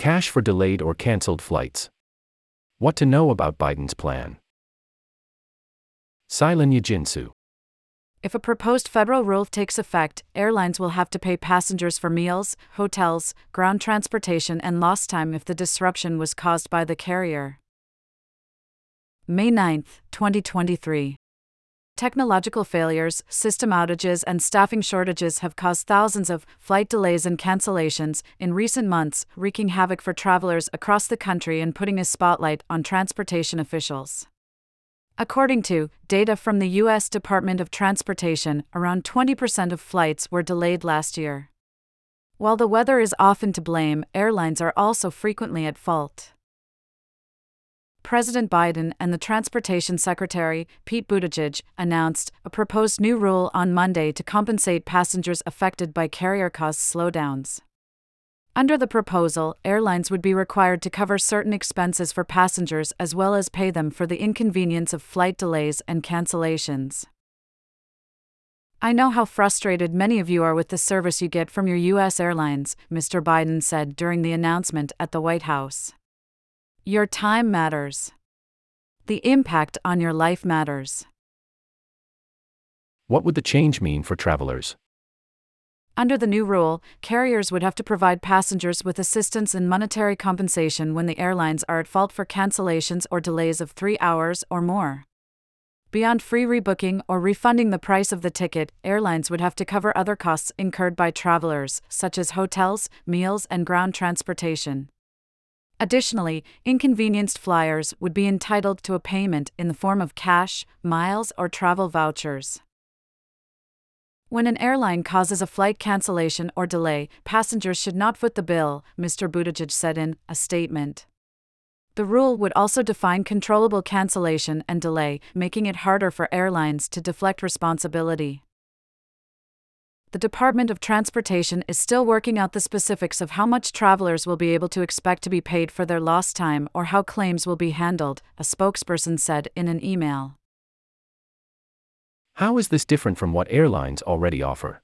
Cash for delayed or cancelled flights. What to know about Biden's plan. Ceylan Yeginsu. If a proposed federal rule takes effect, airlines will have to pay passengers for meals, hotels, ground transportation, and lost time if the disruption was caused by the carrier. May 9, 2023. Technological failures, system outages, and staffing shortages have caused thousands of flight delays and cancellations in recent months, wreaking havoc for travelers across the country and putting a spotlight on transportation officials. According to data from the U.S. Department of Transportation, around 20% of flights were delayed last year. While the weather is often to blame, airlines are also frequently at fault. President Biden and the Transportation Secretary, Pete Buttigieg, announced a proposed new rule on Monday to compensate passengers affected by carrier cost slowdowns. Under the proposal, airlines would be required to cover certain expenses for passengers as well as pay them for the inconvenience of flight delays and cancellations. I know how frustrated many of you are with the service you get from your U.S. airlines, Mr. Biden said during the announcement at the White House. Your time matters. The impact on your life matters. What would the change mean for travelers? Under the new rule, carriers would have to provide passengers with assistance and monetary compensation when the airlines are at fault for cancellations or delays of three hours or more. Beyond free rebooking or refunding the price of the ticket, airlines would have to cover other costs incurred by travelers, such as hotels, meals, and ground transportation. Additionally, inconvenienced flyers would be entitled to a payment in the form of cash, miles, or travel vouchers. When an airline causes a flight cancellation or delay, passengers should not foot the bill, Mr. Buttigieg said in a statement. The rule would also define controllable cancellation and delay, making it harder for airlines to deflect responsibility. The Department of Transportation is still working out the specifics of how much travelers will be able to expect to be paid for their lost time or how claims will be handled, a spokesperson said in an email. How is this different from what airlines already offer?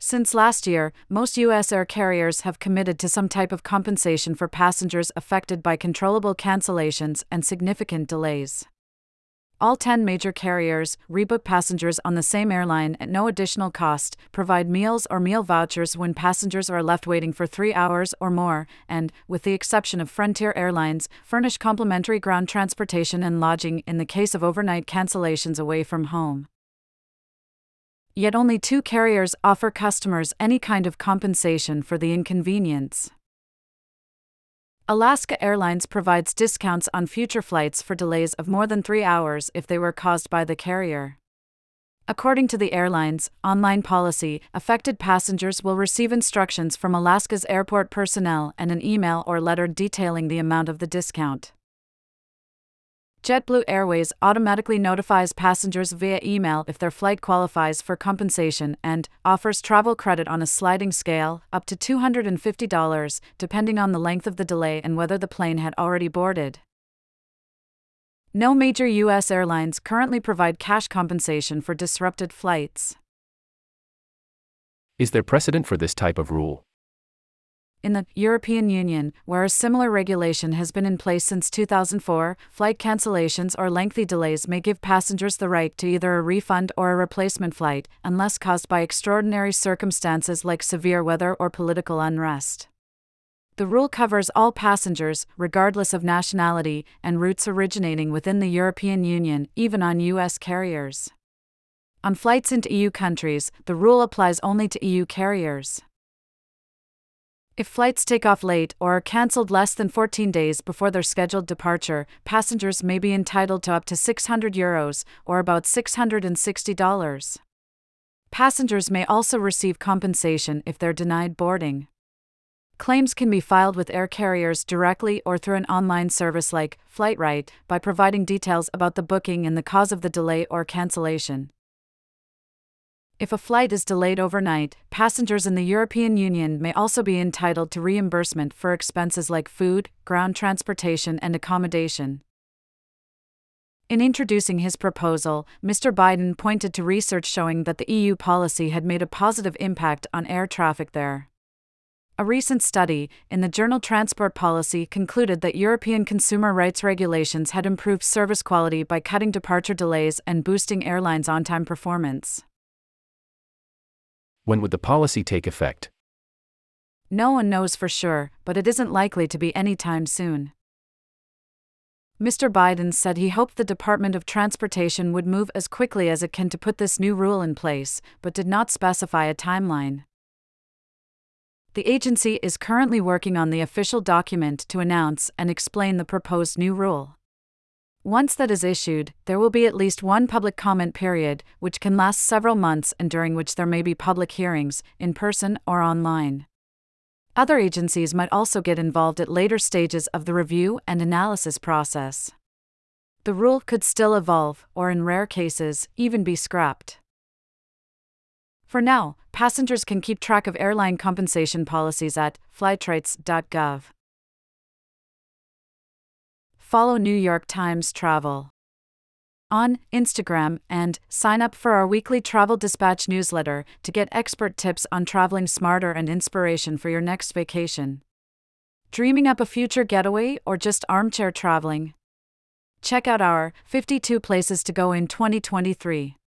Since last year, most U.S. air carriers have committed to some type of compensation for passengers affected by controllable cancellations and significant delays. All 10 major carriers rebook passengers on the same airline at no additional cost, provide meals or meal vouchers when passengers are left waiting for three hours or more, and, with the exception of Frontier Airlines, furnish complimentary ground transportation and lodging in the case of overnight cancellations away from home. Yet only two carriers offer customers any kind of compensation for the inconvenience. Alaska Airlines provides discounts on future flights for delays of more than three hours if they were caused by the carrier. According to the airline's online policy, affected passengers will receive instructions from Alaska's airport personnel and an email or letter detailing the amount of the discount. JetBlue Airways automatically notifies passengers via email if their flight qualifies for compensation and offers travel credit on a sliding scale, up to $250, depending on the length of the delay and whether the plane had already boarded. No major U.S. airlines currently provide cash compensation for disrupted flights. Is there precedent for this type of rule? In the European Union, where a similar regulation has been in place since 2004, flight cancellations or lengthy delays may give passengers the right to either a refund or a replacement flight, unless caused by extraordinary circumstances like severe weather or political unrest. The rule covers all passengers, regardless of nationality, and routes originating within the European Union, even on U.S. carriers. On flights into EU countries, the rule applies only to EU carriers. If flights take off late or are cancelled less than 14 days before their scheduled departure, passengers may be entitled to up to 600 euros, or about $660. Passengers may also receive compensation if they're denied boarding. Claims can be filed with air carriers directly or through an online service like Flightright by providing details about the booking and the cause of the delay or cancellation. If a flight is delayed overnight, passengers in the European Union may also be entitled to reimbursement for expenses like food, ground transportation, and accommodation. In introducing his proposal, Mr. Biden pointed to research showing that the EU policy had made a positive impact on air traffic there. A recent study in the journal Transport Policy concluded that European consumer rights regulations had improved service quality by cutting departure delays and boosting airlines' on time performance. When would the policy take effect? No one knows for sure, but it isn't likely to be anytime soon. Mr. Biden said he hoped the Department of Transportation would move as quickly as it can to put this new rule in place, but did not specify a timeline. The agency is currently working on the official document to announce and explain the proposed new rule. Once that is issued, there will be at least one public comment period, which can last several months and during which there may be public hearings, in person or online. Other agencies might also get involved at later stages of the review and analysis process. The rule could still evolve, or in rare cases, even be scrapped. For now, passengers can keep track of airline compensation policies at flightrights.gov. Follow New York Times Travel on Instagram and sign up for our weekly Travel Dispatch newsletter to get expert tips on traveling smarter and inspiration for your next vacation. Dreaming up a future getaway or just armchair traveling? Check out our 52 Places to Go in 2023